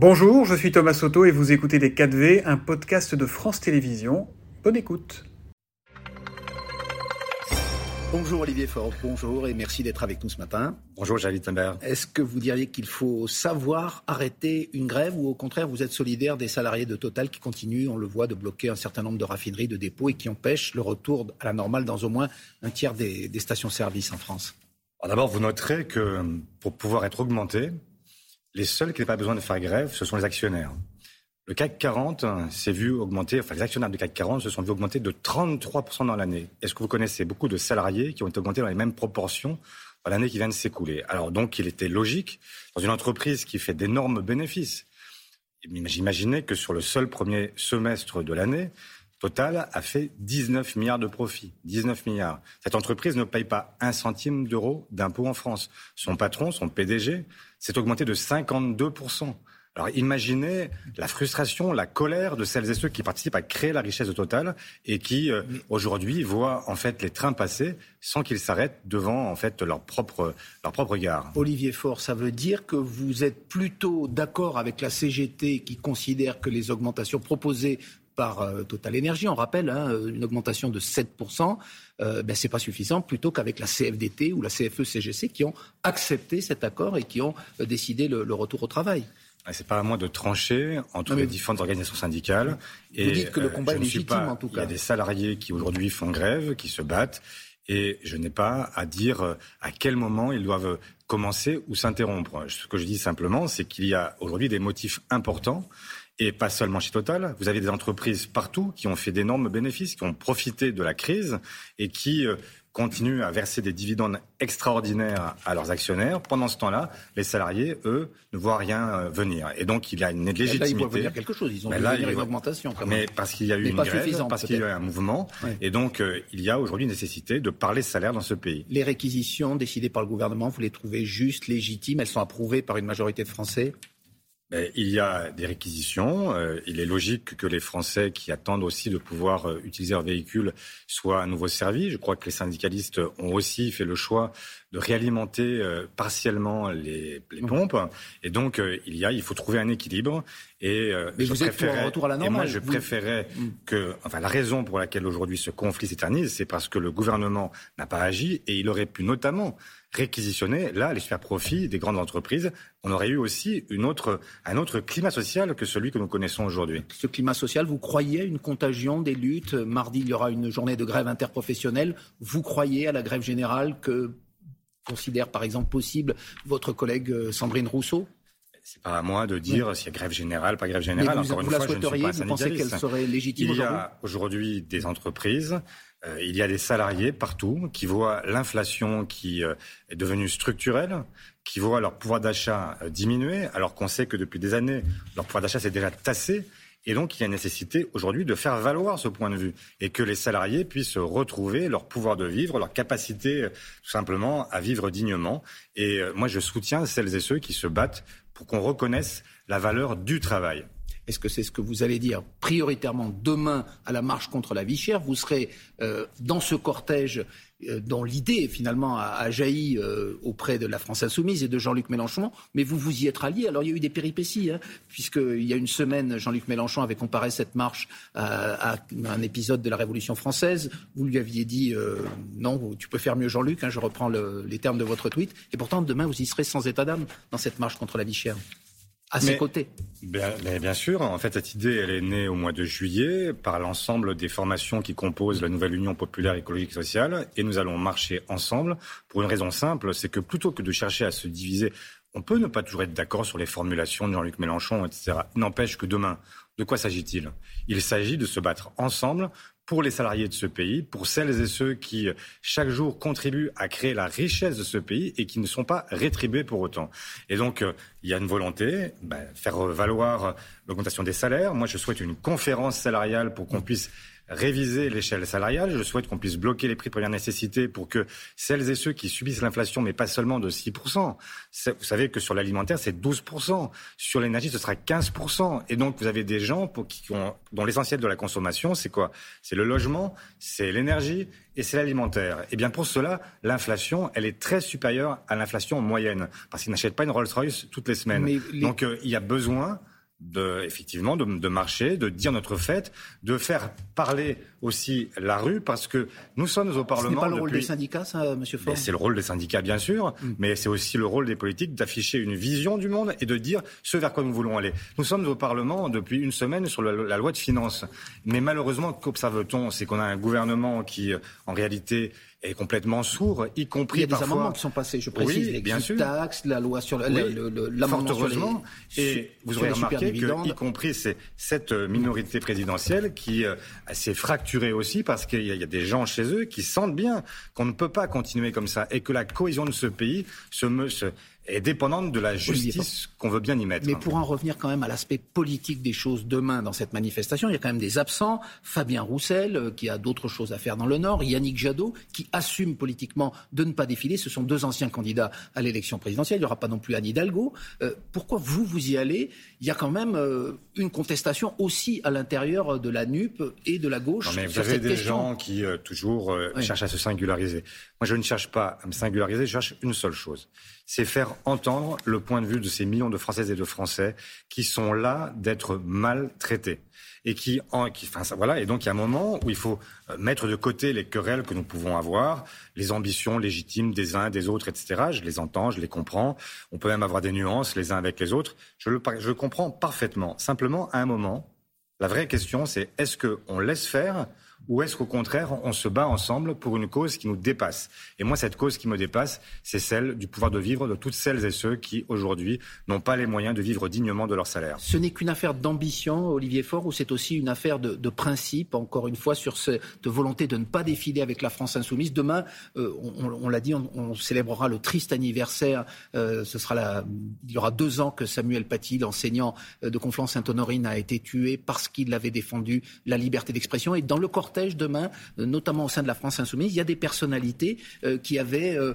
Bonjour, je suis Thomas Soto et vous écoutez Les 4V, un podcast de France Télévisions. Bonne écoute. Bonjour Olivier Faure, bonjour et merci d'être avec nous ce matin. Bonjour Jalit Est-ce que vous diriez qu'il faut savoir arrêter une grève ou au contraire vous êtes solidaire des salariés de Total qui continuent, on le voit, de bloquer un certain nombre de raffineries, de dépôts et qui empêchent le retour à la normale dans au moins un tiers des, stations-service en France? D'abord, vous noterez que pour pouvoir être augmenté, les seuls qui n'ont pas besoin de faire grève, ce sont les actionnaires. Le CAC 40 s'est vu augmenter, enfin les actionnaires du CAC 40 se sont vus augmenter de 33% dans l'année. Est-ce que vous connaissez beaucoup de salariés qui ont été augmentés dans les mêmes proportions dans l'année qui vient de s'écouler? Alors donc il était logique, dans une entreprise qui fait d'énormes bénéfices, j'imaginais que sur le seul premier semestre de l'année, Total a fait 19 milliards de profits. 19 milliards. Cette entreprise ne paye pas un centime d'euro d'impôt en France. Son patron, son PDG, s'est augmenté de 52%. Alors imaginez la frustration, la colère de celles et ceux qui participent à créer la richesse de Total et qui euh, aujourd'hui voient en fait les trains passer sans qu'ils s'arrêtent devant en fait leur propre leur propre gare. Olivier Faure, ça veut dire que vous êtes plutôt d'accord avec la CGT qui considère que les augmentations proposées par euh, Total Énergie, on rappelle, hein, une augmentation de 7%, euh, ben, c'est pas suffisant, plutôt qu'avec la CFDT ou la CFE-CGC qui ont accepté cet accord et qui ont euh, décidé le retour au travail. Ah, c'est pas à moi de trancher entre les différentes organisations syndicales. Vous et, dites que le euh, combat est légitime, en tout cas. Il y a des salariés qui aujourd'hui font grève, qui se battent, et je n'ai pas à dire euh, à quel moment ils doivent commencer ou s'interrompre. Ce que je dis simplement, c'est qu'il y a aujourd'hui des motifs importants et pas seulement chez Total. Vous avez des entreprises partout qui ont fait d'énormes bénéfices, qui ont profité de la crise et qui euh, continuent à verser des dividendes extraordinaires à leurs actionnaires. Pendant ce temps-là, les salariés, eux, ne voient rien euh, venir. Et donc, il y a une légitimité. Là, ils voient venir quelque chose. Ils ont là, une augmentation. Quand même. Mais parce qu'il y a eu une grève, parce qu'il y a eu un mouvement. Et donc, euh, il y a aujourd'hui une nécessité de parler salaire dans ce pays. Les réquisitions décidées par le gouvernement, vous les trouvez justes, légitimes? Elles sont approuvées par une majorité de Français? Il y a des réquisitions. Euh, il est logique que les Français qui attendent aussi de pouvoir euh, utiliser leur véhicule soient à nouveau servis. Je crois que les syndicalistes ont aussi fait le choix de réalimenter euh, partiellement les, les, pompes. Et donc, il y a, il faut trouver un équilibre. Et Mais je vous êtes pour un retour à la normale. Et moi, je préférais mm. que, enfin, la raison pour laquelle aujourd'hui ce conflit s'éternise, c'est parce que le gouvernement n'a pas agi et il aurait pu notamment réquisitionner, là, les super profits des grandes entreprises, on aurait eu aussi une autre, un autre climat social que celui que nous connaissons aujourd'hui. Ce climat social, vous croyez à une contagion des luttes? Mardi, il y aura une journée de grève interprofessionnelle. Vous croyez à la grève générale que considère par exemple possible votre collègue euh, Sandrine Rousseau? C'est pas à moi de dire s'il y a grève générale, pas grève générale. vous, Encore une fois, je ne suis pas Vous pensez qu'elle serait légitime Il y a aujourd'hui des entreprises euh, il y a des salariés partout qui voient l'inflation qui euh, est devenue structurelle, qui voient leur pouvoir d'achat euh, diminuer, alors qu'on sait que depuis des années, leur pouvoir d'achat s'est déjà tassé. Et donc, il y a nécessité aujourd'hui de faire valoir ce point de vue et que les salariés puissent retrouver leur pouvoir de vivre, leur capacité tout simplement à vivre dignement. Et moi, je soutiens celles et ceux qui se battent pour qu'on reconnaisse la valeur du travail. Est-ce que c'est ce que vous allez dire prioritairement demain à la marche contre la vie chère? Vous serez euh, dans ce cortège euh, dont l'idée finalement a, jailli euh, auprès de la France insoumise et de Jean-Luc Mélenchon, mais vous vous y êtes rallié. Alors il y a eu des péripéties, hein, puisqu'il y a une semaine, Jean-Luc Mélenchon avait comparé cette marche à, un épisode de la Révolution française. Vous lui aviez dit non, tu peux faire mieux Jean-Luc, hein, je reprends les termes de votre tweet, et pourtant demain vous y serez sans état d'âme dans cette marche contre la vie chère à ses côtés. Bien, bien, sûr. En fait, cette idée, elle est née au mois de juillet par l'ensemble des formations qui composent la nouvelle Union populaire écologique et sociale. Et nous allons marcher ensemble pour une raison simple, c'est que plutôt que de chercher à se diviser, on peut ne pas toujours être d'accord sur les formulations de Jean-Luc Mélenchon, etc. N'empêche que demain, de quoi s'agit-il? Il s'agit de se battre ensemble pour les salariés de ce pays, pour celles et ceux qui, chaque jour, contribuent à créer la richesse de ce pays et qui ne sont pas rétribués pour autant. Et donc, euh, il y a une volonté, ben, faire valoir l'augmentation des salaires. Moi, je souhaite une conférence salariale pour qu'on puisse réviser l'échelle salariale. Je souhaite qu'on puisse bloquer les prix de première nécessité pour que celles et ceux qui subissent l'inflation, mais pas seulement de 6%, vous savez que sur l'alimentaire, c'est 12%. Sur l'énergie, ce sera 15%. Et donc, vous avez des gens pour qui ont, dont l'essentiel de la consommation, c'est quoi? C'est le logement, c'est l'énergie et c'est l'alimentaire. Et eh bien pour cela, l'inflation, elle est très supérieure à l'inflation moyenne, parce qu'ils n'achètent pas une Rolls-Royce toutes les semaines. Donc euh, il y a besoin de, effectivement, de, de, marcher, de dire notre fête, de faire parler aussi la rue, parce que nous sommes au Parlement. Ce n'est pas le rôle des syndicats, ça, Monsieur Faure C'est le rôle des syndicats, bien sûr, mm. mais c'est aussi le rôle des politiques d'afficher une vision du monde et de dire ce vers quoi nous voulons aller. Nous sommes au Parlement depuis une semaine sur la, la loi de finances, mais malheureusement, qu'observe-t-on C'est qu'on a un gouvernement qui, en réalité, est complètement sourd, y compris Il y a des amendements qui sont passés, je précise, oui, bien sûr. taxes, la loi sur l'amendement sur les, et vous aurez remarqué que, y compris cette minorité présidentielle qui euh, s'est fracturée aussi parce qu'il y, a des gens chez eux qui sentent bien qu'on ne peut pas continuer comme ça et que la cohésion de ce pays se, se est dépendante de la justice qu'on veut bien y mettre. Mais pour en revenir quand même à l'aspect politique des choses demain dans cette manifestation, il y a quand même des absents. Fabien Roussel, euh, qui a d'autres choses à faire dans le Nord, Yannick Jadot, qui assume politiquement de ne pas défiler. Ce sont deux anciens candidats à l'élection présidentielle. Il n'y aura pas non plus Anne Hidalgo. Euh, pourquoi vous, vous y allez? Il y a quand même euh, une contestation aussi à l'intérieur de la NUP et de la gauche. Non, mais vous avez des gens qui toujours cherchent à se singulariser. Moi, je ne cherche pas à me singulariser, je cherche une seule chose c'est faire entendre le point de vue de ces millions de Françaises et de Français qui sont là d'être maltraités. Et qui, en, enfin, voilà. Et donc, il y a un moment où il faut euh, mettre de côté les querelles que nous pouvons avoir, les ambitions légitimes des uns, des autres, etc. Je les entends, je les comprends. On peut même avoir des nuances les uns avec les autres. Je le, je comprends parfaitement. Simplement, à un moment, la vraie question, c'est est-ce qu'on laisse faire ou est-ce qu'au contraire, on se bat ensemble pour une cause qui nous dépasse? Et moi, cette cause qui me dépasse, c'est celle du pouvoir de vivre de toutes celles et ceux qui, aujourd'hui, n'ont pas les moyens de vivre dignement de leur salaire. Ce n'est qu'une affaire d'ambition, Olivier Faure, ou c'est aussi une affaire de, principe, encore une fois, sur cette volonté de ne pas défiler avec la France insoumise? Demain, euh, on, l'a dit, on, célébrera le triste anniversaire. Euh, ce sera la, il y aura deux ans que Samuel Paty, l'enseignant euh, de Conflans-Sainte-Honorine, a été tué parce qu'il avait défendu la liberté d'expression. Et dans le demain, euh, notamment au sein de la France insoumise, il y a des personnalités euh, qui avaient, euh,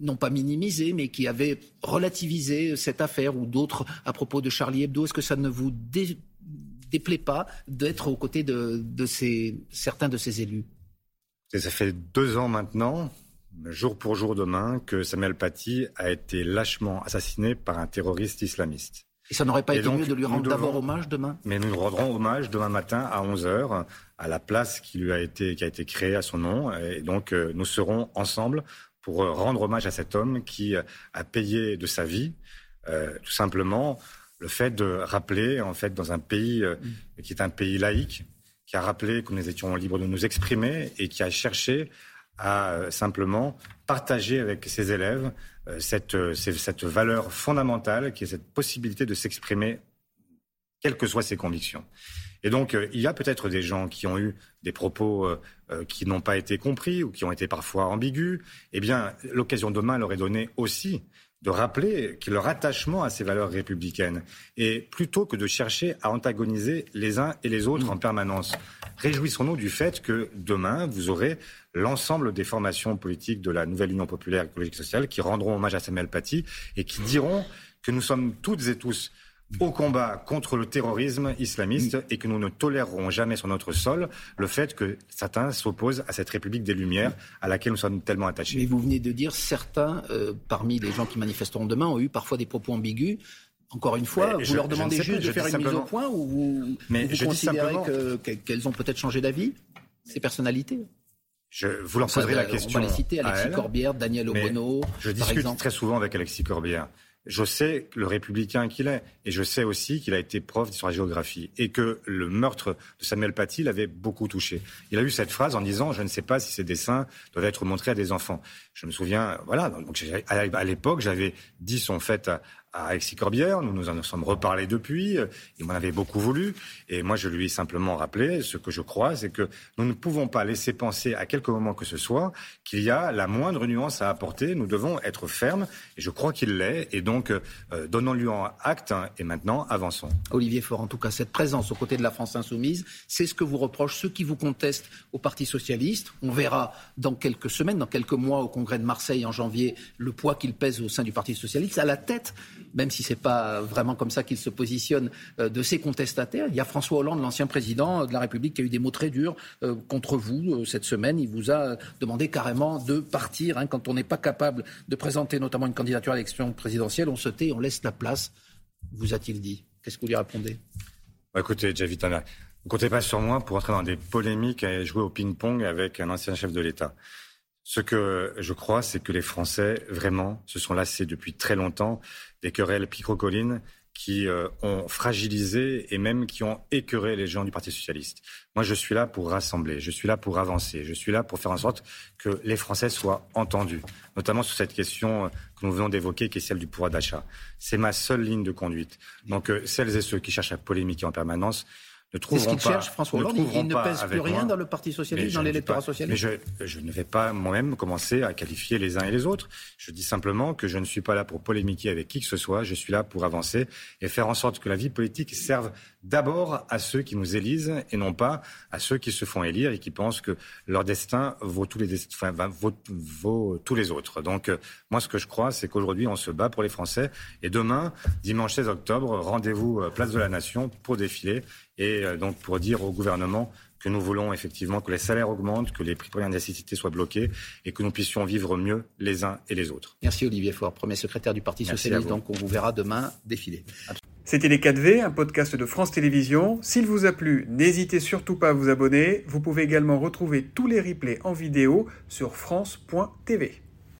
non pas minimisé, mais qui avaient relativisé cette affaire ou d'autres à propos de Charlie Hebdo. Est-ce que ça ne vous déplaît pas d'être aux côtés de, certains de ces élus? Ça fait deux ans maintenant, jour pour jour demain, que Samuel Paty a été lâchement assassiné par un terroriste islamiste. Et ça n'aurait pas été mieux de lui rendre d'abord hommage demain? Mais nous rendrons hommage demain matin à 11h à la place qui lui a été, qui a été créée à son nom. Et donc, euh, nous serons ensemble pour euh, rendre hommage à cet homme qui euh, a payé de sa vie, tout simplement, le fait de rappeler, en fait, dans un pays mm. qui est un pays laïque, qui a rappelé que nous étions libres de nous exprimer et qui a cherché à simplement partager avec ses élèves cette, cette valeur fondamentale qui est cette possibilité de s'exprimer, quelles que soient ses convictions. Et donc, euh, il y a peut-être des gens qui ont eu des propos euh, euh, qui n'ont pas été compris ou qui ont été parfois ambigus. Eh bien, l'occasion demain leur est donnée aussi de rappeler leur attachement à ces valeurs républicaines. Et plutôt que de chercher à antagoniser les uns et les autres en permanence, réjouissons-nous du fait que demain, vous aurez l'ensemble des formations politiques de la nouvelle Union populaire écologique et sociale qui rendront hommage à Samuel Paty et qui diront que nous sommes toutes et tous au combat contre le terrorisme islamiste et que nous ne tolérerons jamais sur notre sol le fait que certains s'opposent à cette République des Lumières à laquelle nous sommes tellement attachés. Mais vous venez de dire certains, euh, parmi les gens qui manifesteront demain, ont eu parfois des propos ambigus. Encore une fois, vous leur demandez juste de faire une mise au point ou vous, Mais vous considérez qu'elles ont peut-être changé d'avis, ces personnalités? Je, vous leur poserez la question. On va les citer, Alexis Corbière, Daniel Obono. Je discute très souvent avec Alexis Corbière je sais le républicain qu'il est, et je sais aussi qu'il a été prof d'histoire géographie, et que le meurtre de Samuel Paty l'avait beaucoup touché. Il a eu cette phrase en disant Je ne sais pas si ces dessins doivent être montrés à des enfants. Je me souviens, voilà, donc à l'époque, j'avais dit son fait à Alexis Corbière. Nous nous en sommes reparlés depuis. Il m'en avait beaucoup voulu. Et moi, je lui ai simplement rappelé ce que je crois, c'est que nous ne pouvons pas laisser penser à quelque moment que ce soit qu'il y a la moindre nuance à apporter. Nous devons être fermes. Et je crois qu'il l'est. Et donc, euh, donnons-lui en acte. Et maintenant, avançons. Olivier Faure, en tout cas, cette présence aux côtés de la France insoumise, c'est ce que vous reprochent ceux qui vous contestent au Parti socialiste. On verra dans quelques semaines, dans quelques mois, au Congrès de Marseille en janvier, le poids qu'il pèse au sein du Parti socialiste. À la tête même si ce n'est pas vraiment comme ça qu'il se positionne, euh, de ses contestataires. Il y a François Hollande, l'ancien président de la République, qui a eu des mots très durs euh, contre vous euh, cette semaine. Il vous a demandé carrément de partir. Hein. Quand on n'est pas capable de présenter notamment une candidature à l'élection présidentielle, on se tait, on laisse la place. Vous a-t-il dit? Qu'est-ce que vous lui répondez? Bah, Écoutez, Javitana, ne comptez pas sur moi pour entrer dans des polémiques et jouer au ping-pong avec un ancien chef de l'État. Ce que je crois, c'est que les Français, vraiment, se sont lassés depuis très longtemps des querelles picrocolines qui euh, ont fragilisé et même qui ont écœuré les gens du Parti socialiste. Moi, je suis là pour rassembler, je suis là pour avancer, je suis là pour faire en sorte que les Français soient entendus, notamment sur cette question euh, que nous venons d'évoquer, qui est celle du pouvoir d'achat. C'est ma seule ligne de conduite. Donc, euh, celles et ceux qui cherchent à polémiquer en permanence, ne trouveront ce qu'il cherche, François Hollande. Il ne pèse plus rien dans le Parti socialiste, dans l'électorat socialiste. Mais je, je, ne vais pas moi-même commencer à qualifier les uns et les autres. Je dis simplement que je ne suis pas là pour polémiquer avec qui que ce soit. Je suis là pour avancer et faire en sorte que la vie politique serve d'abord à ceux qui nous élisent et non pas à ceux qui se font élire et qui pensent que leur destin vaut tous les, enfin, vaut, vaut tous les autres. Donc, euh, moi, ce que je crois, c'est qu'aujourd'hui, on se bat pour les Français. Et demain, dimanche 16 octobre, rendez-vous euh, place de la Nation pour défiler et euh, donc pour dire au gouvernement que nous voulons effectivement que les salaires augmentent, que les prix de première nécessité soient bloqués et que nous puissions vivre mieux les uns et les autres. Merci Olivier Faure, premier secrétaire du Parti socialiste. Donc on vous verra demain défiler. C'était Les 4V, un podcast de France Télévisions. S'il vous a plu, n'hésitez surtout pas à vous abonner. Vous pouvez également retrouver tous les replays en vidéo sur France.tv.